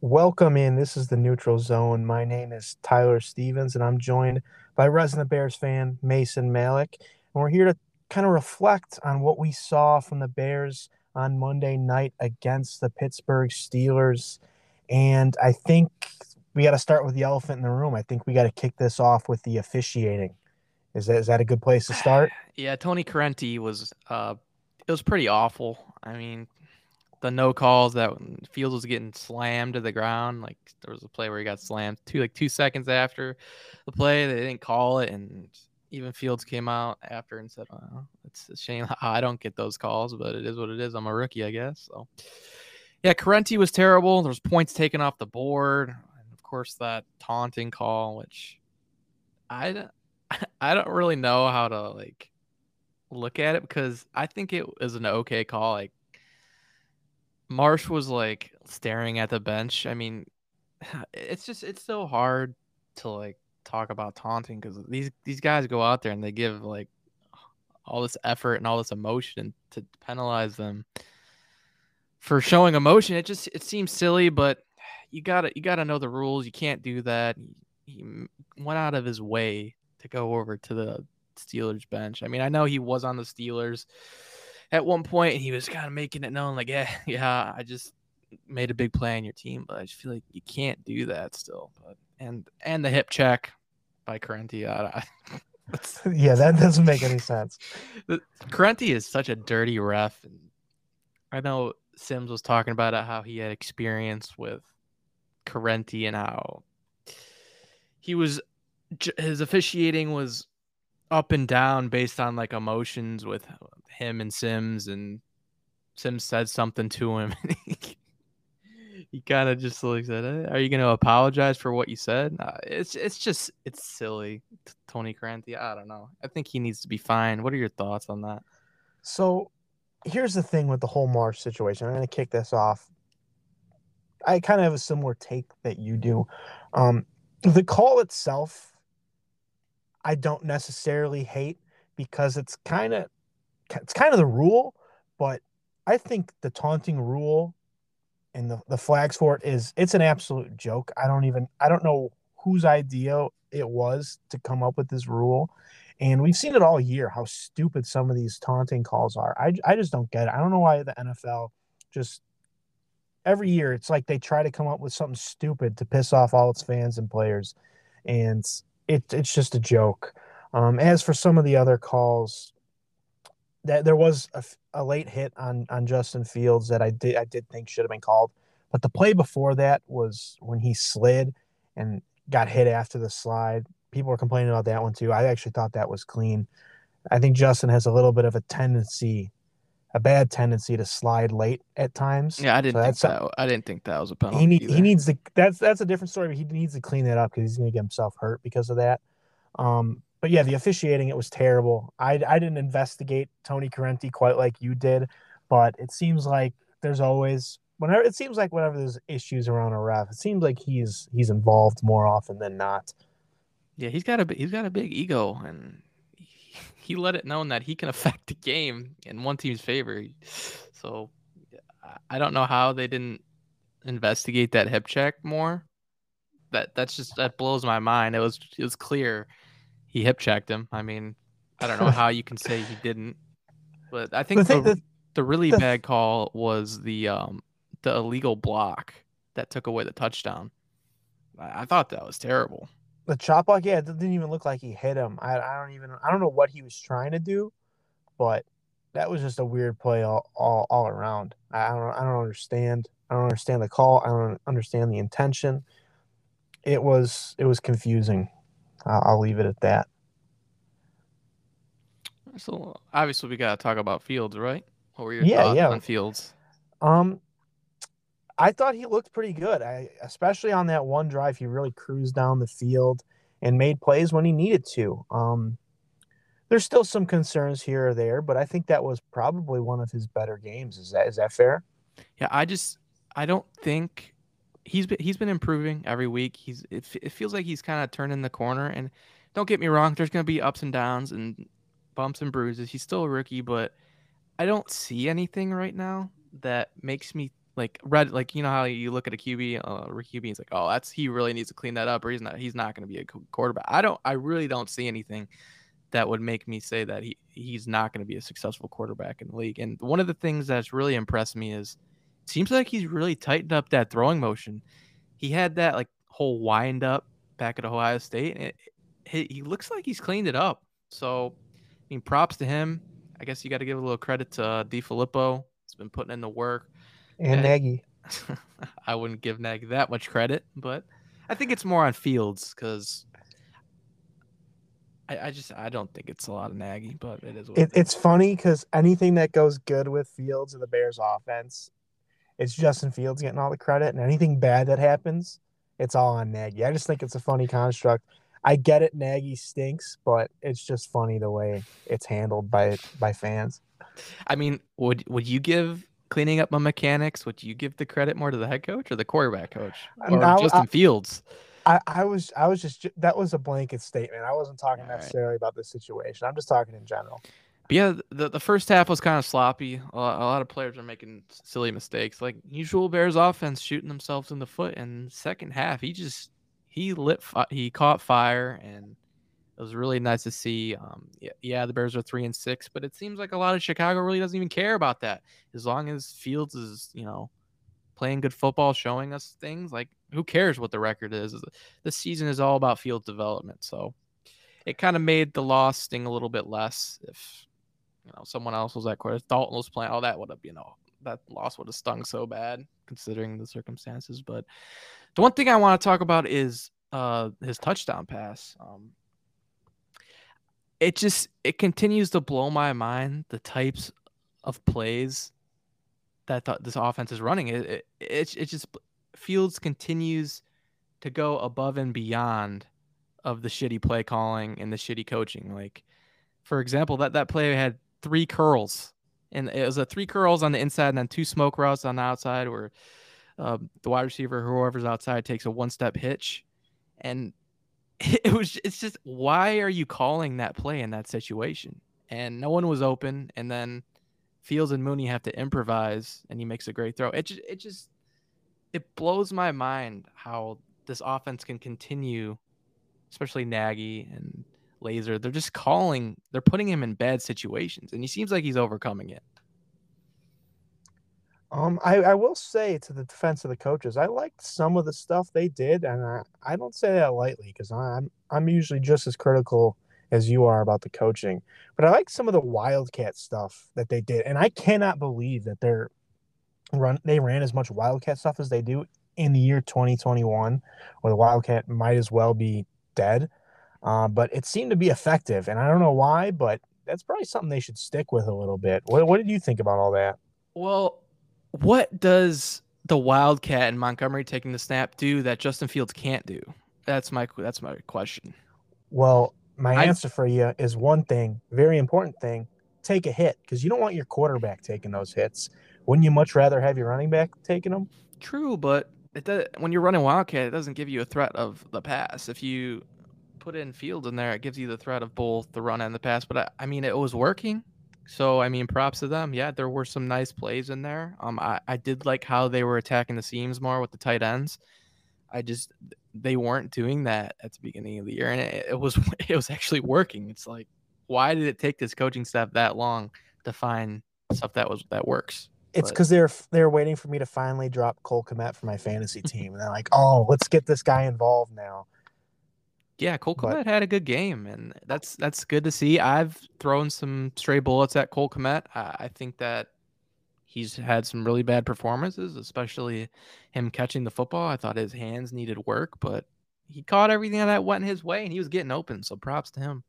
Welcome in. This is the Neutral Zone. My name is Tyler Stevens, and I'm joined by resident Bears fan Mason Malik. And we're here to kind of reflect on what we saw from the Bears on Monday night against the Pittsburgh Steelers. And I think we got to start with the elephant in the room. I think we got to kick this off with the officiating. Is that is that a good place to start? Yeah, Tony Corrente was uh it was pretty awful. I mean, the no calls that Fields was getting slammed to the ground. Like there was a play where he got slammed two like two seconds after the play. They didn't call it, and even Fields came out after and said, well, "It's a shame I don't get those calls, but it is what it is. I'm a rookie, I guess." So yeah, Corrente was terrible. There was points taken off the board, and of course that taunting call, which I I don't really know how to like look at it because I think it was an okay call. Like Marsh was like staring at the bench. I mean, it's just it's so hard to like talk about taunting because these these guys go out there and they give like all this effort and all this emotion to penalize them for showing emotion. It just it seems silly, but you gotta you gotta know the rules. You can't do that. He went out of his way to go over to the Steelers bench. I mean, I know he was on the Steelers at one and he was kind of making it known like, yeah, yeah, I just made a big play on your team, but I just feel like you can't do that still. But and and the hip check by Corrente, yeah, that doesn't make any sense. Corrente is such a dirty ref, and I know Sims was talking about it, how he had experience with Corrente and how he was his officiating was up and down based on like emotions with him and Sims, and Sims said something to him. he kind of just like said, "Are you going to apologize for what you said?" It's it's just it's silly, Tony Corrente. I don't know. I think he needs to be fined. What are your thoughts on that? So, here's the thing with the whole Marsh situation. I'm going to kick this off. I kind of have a similar take that you do. Um, the call itself, I don't necessarily hate because it's kind of it's kind of the rule, but I think the taunting rule and the, the flags for it is it's an absolute joke. I don't even I don't know whose idea it was to come up with this rule. And we've seen it all year how stupid some of these taunting calls are. I, I just don't get it. I don't know why the NFL just every year it's like they try to come up with something stupid to piss off all its fans and players. And it, it's just a joke. Um, as for some of the other calls, that there was a, a, late hit on on Justin Fields that I did I did think should have been called, but the play before that was when he slid and got hit after the slide. People were complaining about that one too. I actually thought that was clean. I think Justin has a little bit of a tendency, a bad tendency to slide late at times. Yeah, I didn't so think that. I didn't think that was a penalty. He, need, he needs to. That's that's a different story. But he needs to clean that up because he's going to get himself hurt because of that. Um, but yeah, the officiating it was terrible. I I didn't investigate Tony Corrente quite like you did, but it seems like there's always whenever it seems like whenever there's issues around a ref, it seems like he's he's involved more often than not. Yeah, he's got a he's got a big ego, and he, let it known that he can affect the game in one team's favor. So I don't know how they didn't investigate that hip check more. That that's just that blows my mind. It was it was clear he hip checked him. I mean, I don't know how you can say he didn't, but I think the, the, the really the, bad call was the um the illegal block that took away the touchdown. I, I thought that was terrible. The chop block, yeah, it didn't even look like he hit him. I, I don't even I don't know what he was trying to do, but that was just a weird play all, all, all around. I don't I don't understand. I don't understand the call. I don't understand the intention. It was it was confusing. I'll, I'll leave it at that. So obviously we gotta talk about Fields, right? What were your yeah, thoughts yeah. on Fields? Um, I thought he looked pretty good. I especially on that one drive, he really cruised down the field and made plays when he needed to. Um, there's still some concerns here or there, but I think that was probably one of his better games. Is that is that fair? Yeah, I just I don't think he's been he's been improving every week. He's it, it feels like he's kind of turning the corner. And don't get me wrong, there's going to be ups and downs, and bumps and bruises. He's still a rookie, but I don't see anything right now that makes me like red. Like you know how you look at a QB, uh, rookie QB, it's like, oh, that's he really needs to clean that up, or he's not. He's not going to be a quarterback. I don't. I really don't see anything that would make me say that he he's not going to be a successful quarterback in the league. And one of the things that's really impressed me is seems like he's really tightened up that throwing motion. He had that like whole wind up back at Ohio State, and it, it, he looks like he's cleaned it up. So, I mean, props to him. I guess you got to give a little credit to uh, DeFilippo. He's been putting in the work. And, Nagy. I wouldn't give Nagy that much credit, but I think it's more on Fields because I, I, just I don't think it's a lot of Nagy, but it is. It, it's funny because anything that goes good with Fields and the Bears offense, it's Justin Fields getting all the credit, and anything bad that happens, it's all on Nagy. I just think it's a funny construct. I get it, Nagy stinks, but it's just funny the way it's handled by by fans. I mean, would would you give cleaning up my mechanics? Would you give the credit more to the head coach or the quarterback coach or now, Justin I, Fields? I, I was I was just that was a blanket statement. I wasn't talking All necessarily right. about this situation. I'm just talking in general. But yeah, the, the first half was kind of sloppy. A lot, a lot, of players are making silly mistakes, like usual Bears offense shooting themselves in the foot. And second half, he just he lit he caught fire, and it was really nice to see. Um, yeah, yeah, the Bears are three and six, but it seems like a lot of Chicago really doesn't even care about that. As long as Fields is, you know, playing good football, showing us things, like who cares what the record is? This season is all about field development, so it kind of made the loss sting a little bit less. If you know someone else was at quarter, Dalton was playing, oh, that would have you know that loss would have stung so bad considering the circumstances. But the one thing I want to talk about is uh, his touchdown pass. Um, it just it continues to blow my mind the types of plays that th- this offense is running. It, it it it just Fields continues to go above and beyond of the shitty play calling and the shitty coaching. Like, for example, that that play had three curls, and it was a three curls on the inside and then two smoke routes on the outside, where uh, the wide receiver, whoever's outside, takes a one step hitch, and it was it's just why are you calling that play in that situation? And no one was open, and then Fields and Mooney have to improvise, and he makes a great throw. It just it just it blows my mind how this offense can continue, especially Nagy and Lazor. They're just calling, they're putting him in bad situations, and he seems like he's overcoming it. Um, I, I will say to the defense of the coaches, I liked some of the stuff they did, and I, I don't say that lightly because I'm I'm usually just as critical as you are about the coaching. But I like some of the wildcat stuff that they did, and I cannot believe that they're run they ran as much wildcat stuff as they do in the year 2021 where the wildcat might as well be dead uh, but it seemed to be effective and i don't know why but that's probably something they should stick with a little bit what, what did you think about all that well what does the wildcat and montgomery taking the snap do that justin fields can't do that's my that's my question well my I, answer for you is one thing very important thing take a hit because you don't want your quarterback taking those hits wouldn't you much rather have your running back taking them? True, but it does, when you're running Wildcat, it doesn't give you a threat of the pass. If you put in Fields in there, it gives you the threat of both the run and the pass. But I, I mean, it was working. So I mean, props to them. Yeah, there were some nice plays in there. Um, I, I did like how they were attacking the seams more with the tight ends. I just they weren't doing that at the beginning of the year, and it, it was it was actually working. It's like, why did it take this coaching staff that long to find stuff that was that works? It's because they're they're waiting for me to finally drop Cole Kmet for my fantasy team, and they're like, "Oh, let's get this guy involved now." Yeah, Cole Kmet had a good game, and that's that's good to see. I've thrown some stray bullets at Cole Kmet. I, I think that he's had some really bad performances, especially him catching the football. I thought his hands needed work, but he caught everything that went his way, and he was getting open. So props to him.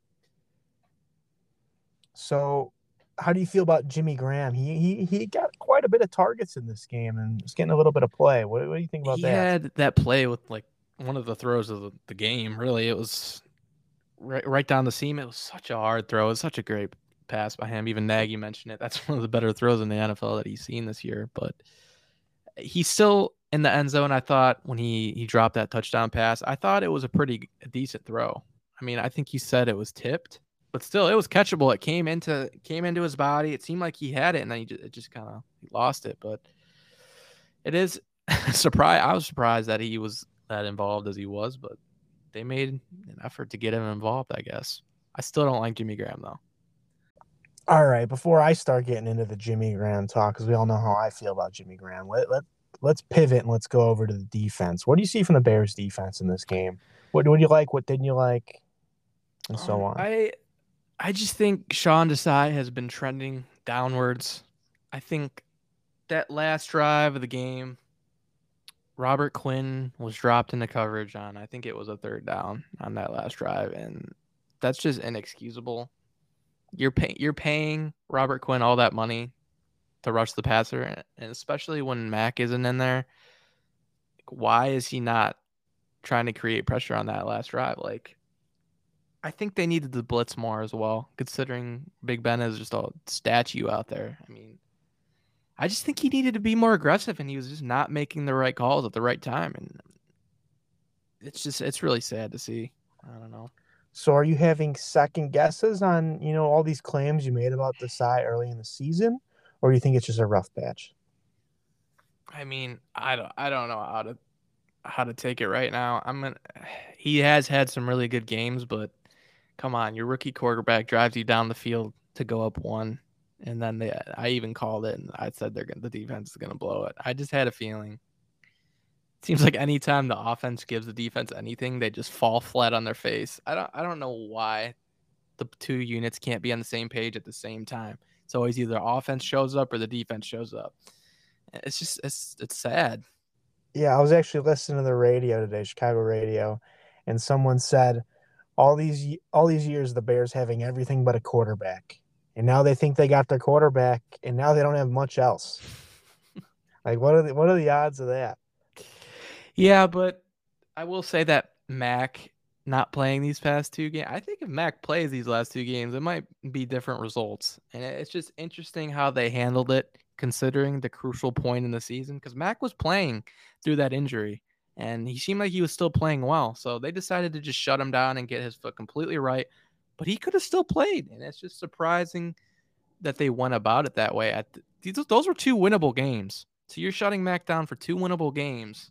So how do you feel about Jimmy Graham? He he he got quite a bit of targets in this game and was getting a little bit of play. What, what do you think about he that? He had that play with like one of the throws of the, the, game. Really, it was right right down the seam. It was such a hard throw. It was such a great pass by him. Even Nagy mentioned it. That's one of the better throws in the NFL that he's seen this year. But he's still in the end zone. I thought when he he dropped that touchdown pass, I thought it was a pretty decent throw. I mean, I think he said it was tipped but still, it was catchable. It came into came into his body. It seemed like he had it, and then he just, just kind of lost it. But it is surprise. I was surprised that he was that involved as he was, but they made an effort to get him involved. I guess. I still don't like Jimmy Graham though. All right, before I start getting into the Jimmy Graham talk, because we all know how I feel about Jimmy Graham, let, let let's pivot and let's go over to the defense. What do you see from the Bears defense in this game? What what do you like? What didn't you like? And so Um, on. I I just think Sean Desai has been trending downwards. I think that last drive of the game, Robert Quinn was dropped into coverage on. I think it was a third down on that last drive, and that's just inexcusable. You're paying you're paying Robert Quinn all that money to rush the passer, and- especially when Mack isn't in there. Why is he not trying to create pressure on that last drive? Like, I think they needed to blitz more as well, considering Big Ben is just a statue out there. I mean, I just think he needed to be more aggressive, and he was just not making the right calls at the right time, and it's just it's really sad to see. I don't know. So are you having second guesses on, you know, all these claims you made about Desai early in the season? Or do you think it's just a rough patch? I mean, I don't I don't know how to how to take it right now. I'm gonna he has had some really good games, but come on, your rookie quarterback drives you down the field to go up one, and then they I even called it and I said they're gonna the defense is gonna blow it. I just had a feeling. Seems like anytime the offense gives the defense anything, they just fall flat on their face. I don't I don't know why the two units can't be on the same page at the same time. It's always either offense shows up or the defense shows up. It's just it's it's sad. Yeah, I was actually listening to the radio today, Chicago radio, and someone said all these all these years the Bears having everything but a quarterback. And now they think they got their quarterback and now they don't have much else. Like what are the what are the odds of that? Yeah, but I will say that Mack not playing these past two games, I think if Mack plays these last two games, it might be different results. And it's just interesting how they handled it considering the crucial point in the season because Mack was playing through that injury and he seemed like he was still playing well. So they decided to just shut him down and get his foot completely right. But he could have still played. And it's just surprising that they went about it that way. These, those were two winnable games. So you're shutting Mack down for two winnable games.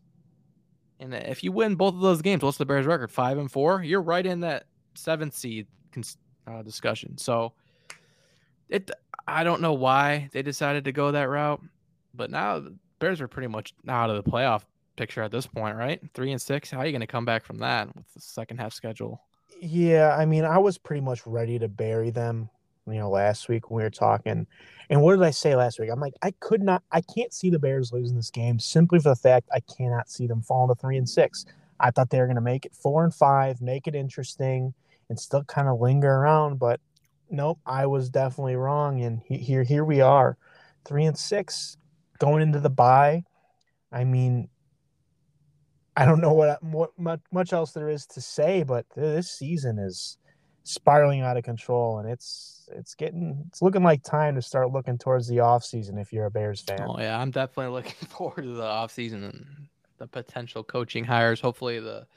And if you win both of those games, what's the Bears' record? Five and four. You're right in that seventh seed uh, discussion. So it, I don't know why they decided to go that route, but now the Bears are pretty much out of the playoff picture at this point, right? Three and six. How are you going to come back from that with the second half schedule? Yeah, I mean, I was pretty much ready to bury them, you know, last week when we were talking. And what did I say last week? I'm like, I could not, I can't see the Bears losing this game simply for the fact I cannot see them falling to three and six. I thought they were going to make it four and five, make it interesting, and still kind of linger around. But nope, I was definitely wrong. And here, here we are, three and six, going into the bye. I mean, I don't know what, what much, else there is to say, but this season is spiraling out of control, and it's it's getting it's looking like time to start looking towards the off season if you're a Bears fan. Oh yeah, I'm definitely looking forward to the offseason and the potential coaching hires. Hopefully the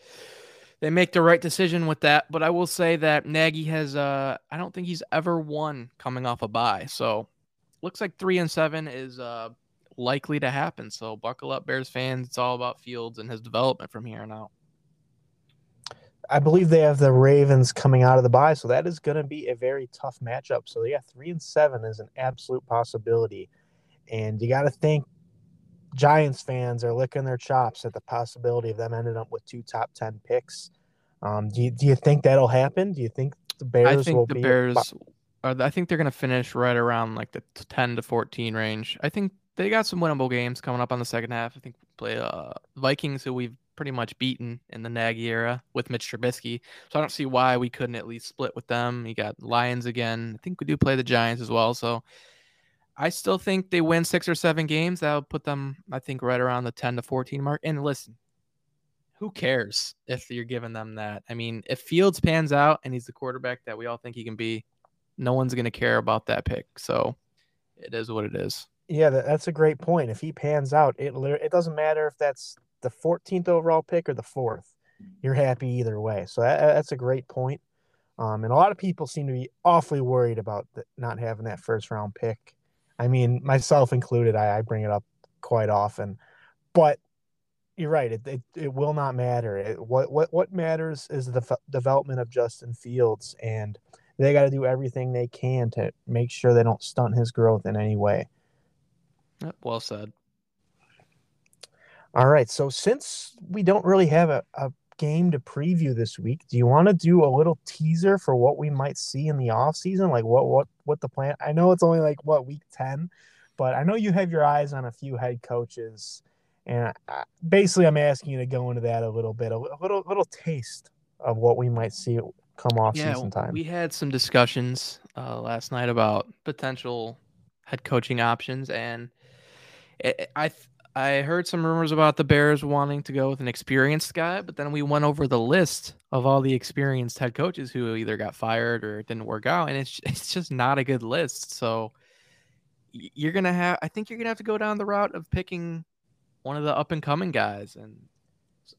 they make the right decision with that. But I will say that Nagy has uh I don't think he's ever won coming off a bye. So looks like three and seven is uh likely to happen. So buckle up, Bears fans. It's all about Fields and his development from here on out. I believe they have the Ravens coming out of the bye, so that is going to be a very tough matchup. So yeah, three and seven is an absolute possibility, and you got to think Giants fans are licking their chops at the possibility of them ending up with two top ten picks. Um, do you do you think that'll happen? Do you think the Bears I will think the be Bears are I think they're going to finish right around like the 10 to 14 range. I think they got some winnable games coming up on the second half. I think play uh Vikings who we've pretty much beaten in the Nagy era with Mitch Trubisky. So I don't see why we couldn't at least split with them. You got Lions again. I think we do play the Giants as well. So I still think they win six or seven games. That'll put them, I think, right around the 10 to 14 mark. And listen, who cares if you're giving them that? I mean, if Fields pans out and he's the quarterback that we all think he can be, no one's going to care about that pick. So it is what it is. Yeah, that, that's a great point. If he pans out, it it doesn't matter if that's the 14th overall pick or the fourth. You're happy either way. So that, that's a great point. Um, and a lot of people seem to be awfully worried about the, not having that first round pick. I mean, myself included, I, I bring it up quite often. But you're right; it it, it will not matter. It, what what what matters is the f- development of Justin Fields, and they got to do everything they can to make sure they don't stunt his growth in any way. Well said. All right. So since we don't really have a, a game to preview this week, do you want to do a little teaser for what we might see in the off season? Like what what what the plan? I know it's only like what week 10, but I know you have your eyes on a few head coaches and I, basically I'm asking you to go into that a little bit, a little little taste of what we might see come off yeah, season time. We had some discussions uh, last night about potential head coaching options and I I heard some rumors about the Bears wanting to go with an experienced guy, but then we went over the list of all the experienced head coaches who either got fired or didn't work out, and it's it's just not a good list. So you're gonna have, I think you're gonna have to go down the route of picking one of the up and coming guys, and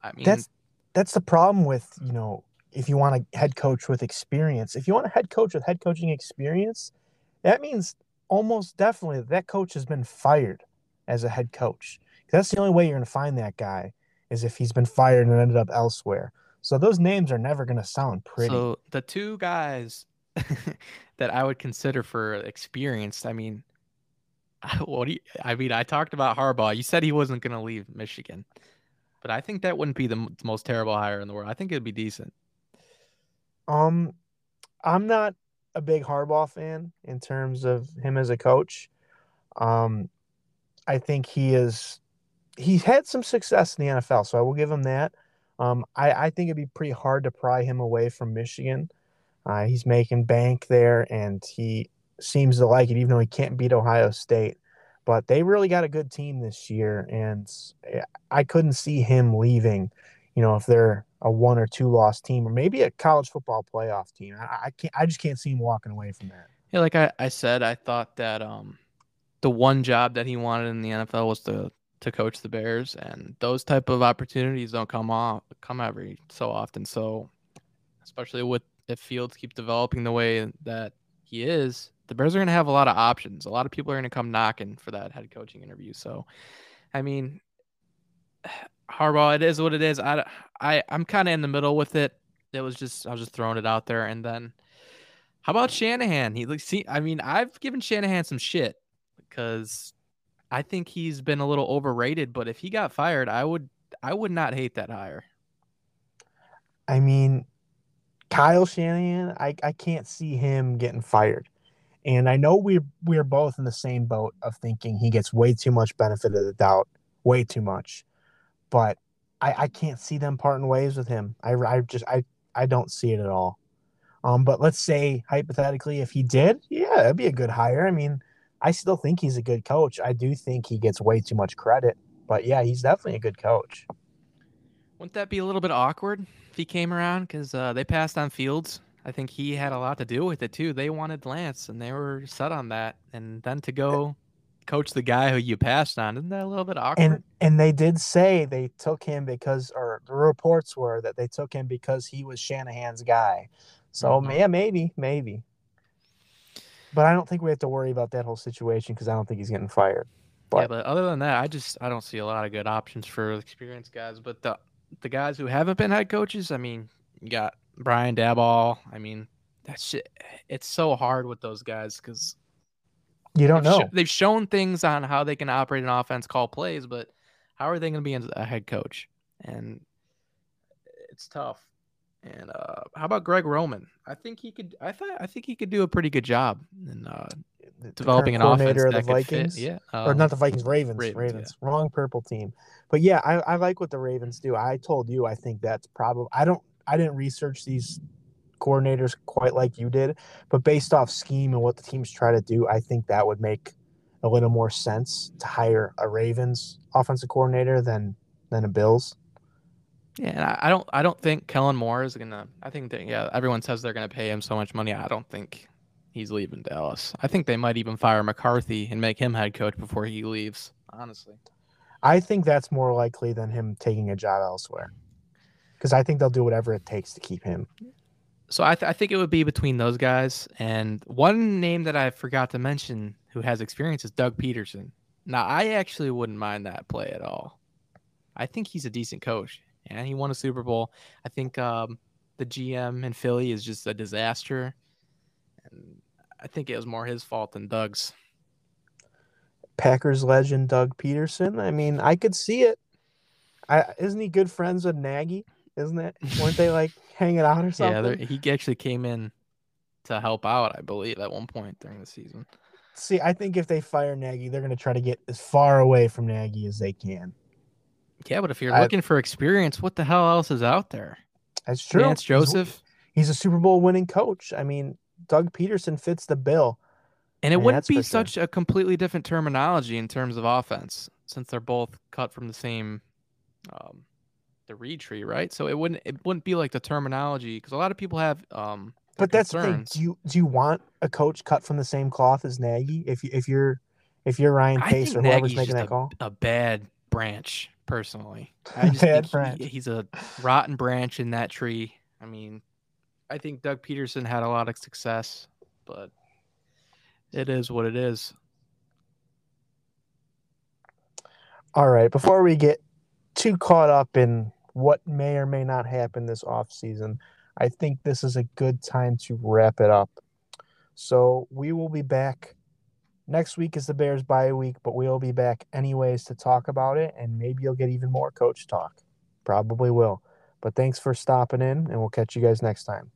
I mean that's that's the problem with you know if you want a head coach with experience, if you want a head coach with head coaching experience, that means almost definitely that coach has been fired as a head coach that's the only way you're going to find that guy is if he's been fired and ended up elsewhere. So those names are never going to sound pretty. So the two guys that I would consider for experienced, I mean, what do you, I mean, I talked about Harbaugh. You said he wasn't going to leave Michigan, but I think that wouldn't be the most terrible hire in the world. I think it'd be decent. Um, I'm not a big Harbaugh fan in terms of him as a coach. Um, I think he is he's had some success in the NFL, so I will give him that. Um, I, I think it'd be pretty hard to pry him away from Michigan. Uh, he's making bank there, and he seems to like it, even though he can't beat Ohio State. But they really got a good team this year, and I couldn't see him leaving. You know, if they're a one or two loss team, or maybe a college football playoff team, I, I can't. I just can't see him walking away from that. Yeah, like I, I said, I thought that um, the one job that he wanted in the NFL was to to coach the Bears, and those type of opportunities don't come off come every so often. So, especially with if Fields keep developing the way that he is, the Bears are going to have a lot of options. A lot of people are going to come knocking for that head coaching interview. So, I mean, Harbaugh, it is what it is. I, I, I'm kind of in the middle with it. It was just I was just throwing it out there, and then how about Shanahan? He looks. See, I mean, I've given Shanahan some shit because I think he's been a little overrated, but if he got fired, I would I would not hate that hire. I mean, Kyle Shanahan, I, I can't see him getting fired. And I know we're we're both in the same boat of thinking he gets way too much benefit of the doubt, way too much. But I, I can't see them parting ways with him. I, I just I I don't see it at all. Um, but let's say hypothetically, if he did, yeah, that'd be a good hire. I mean, I still think he's a good coach. I do think he gets way too much credit, but yeah, he's definitely a good coach. Wouldn't that be a little bit awkward if he came around because uh, they passed on Fields? I think he had a lot to do with it too. They wanted Lance, and they were set on that. And then to go coach the guy who you passed on, isn't that a little bit awkward? And and they did say they took him because, or the reports were that they took him because he was Shanahan's guy. So mm-hmm. yeah, maybe, maybe. But I don't think we have to worry about that whole situation because I don't think he's getting fired. But, yeah, but other than that, I just I don't see a lot of good options for experienced guys. But the the guys who haven't been head coaches, I mean, you got Brian Daboll. I mean, that's shit. It's so hard with those guys because you don't they've know. they've shown things on how they can operate an offense, call plays, but how are they going to be a head coach? And it's tough. And uh, how about Greg Roman? I think he could. I thought. I think he could do a pretty good job in uh, developing an offense of the Vikings. Yeah, um, or not the Vikings, Ravens. Ravens. Ravens. Yeah. Wrong purple team. But yeah, I, I like what the Ravens do. I told you I think that's probably. I don't. I didn't research these coordinators quite like you did, but based off scheme and what the teams try to do, I think that would make a little more sense to hire a Ravens offensive coordinator than than a Bills. Yeah, and I, I don't I don't think Kellen Moore is gonna I think that yeah, everyone says they're gonna pay him so much money. I don't think he's leaving Dallas. I think they might even fire McCarthy and make him head coach before he leaves, honestly. I think that's more likely than him taking a job elsewhere. Because I think they'll do whatever it takes to keep him. So I, th- I think it would be between those guys. And one name that I forgot to mention who has experience is Doug Pederson. Now, I actually wouldn't mind that play at all. I think he's a decent coach, and he won a Super Bowl. I think um, the GM in Philly is just a disaster, and I think it was more his fault than Doug's. Packers legend Doug Pederson. I mean, I could see it. I, isn't he good friends with Nagy? Isn't it? Weren't they like hanging out or something? Yeah, he actually came in to help out, I believe, at one point during the season. See, I think if they fire Nagy, they're going to try to get as far away from Nagy as they can. Yeah, but if you're I, looking for experience, what the hell else is out there? That's true. Vance Joseph. He's, he's a Super Bowl winning coach. I mean, Doug Pederson fits the bill. And it wouldn't be such sure. a completely different terminology in terms of offense, since they're both cut from the same um, the Reid tree, right? So it wouldn't it wouldn't be like the terminology because a lot of people have um. But that's concerns. the thing. Do you do you want a coach cut from the same cloth as Nagy? If you if you're if you're Ryan Pace or whoever's making that a, call, a bad branch. Personally, I just bad think he, he's a rotten branch in that tree. I mean, I think Doug Pederson had a lot of success, but it is what it is. All right, before we get too caught up in what may or may not happen this off season, I think this is a good time to wrap it up. So we will be back next week is the Bears bye week, but we'll be back anyways to talk about it, and maybe you'll get even more coach talk. Probably will. But thanks for stopping in, and we'll catch you guys next time.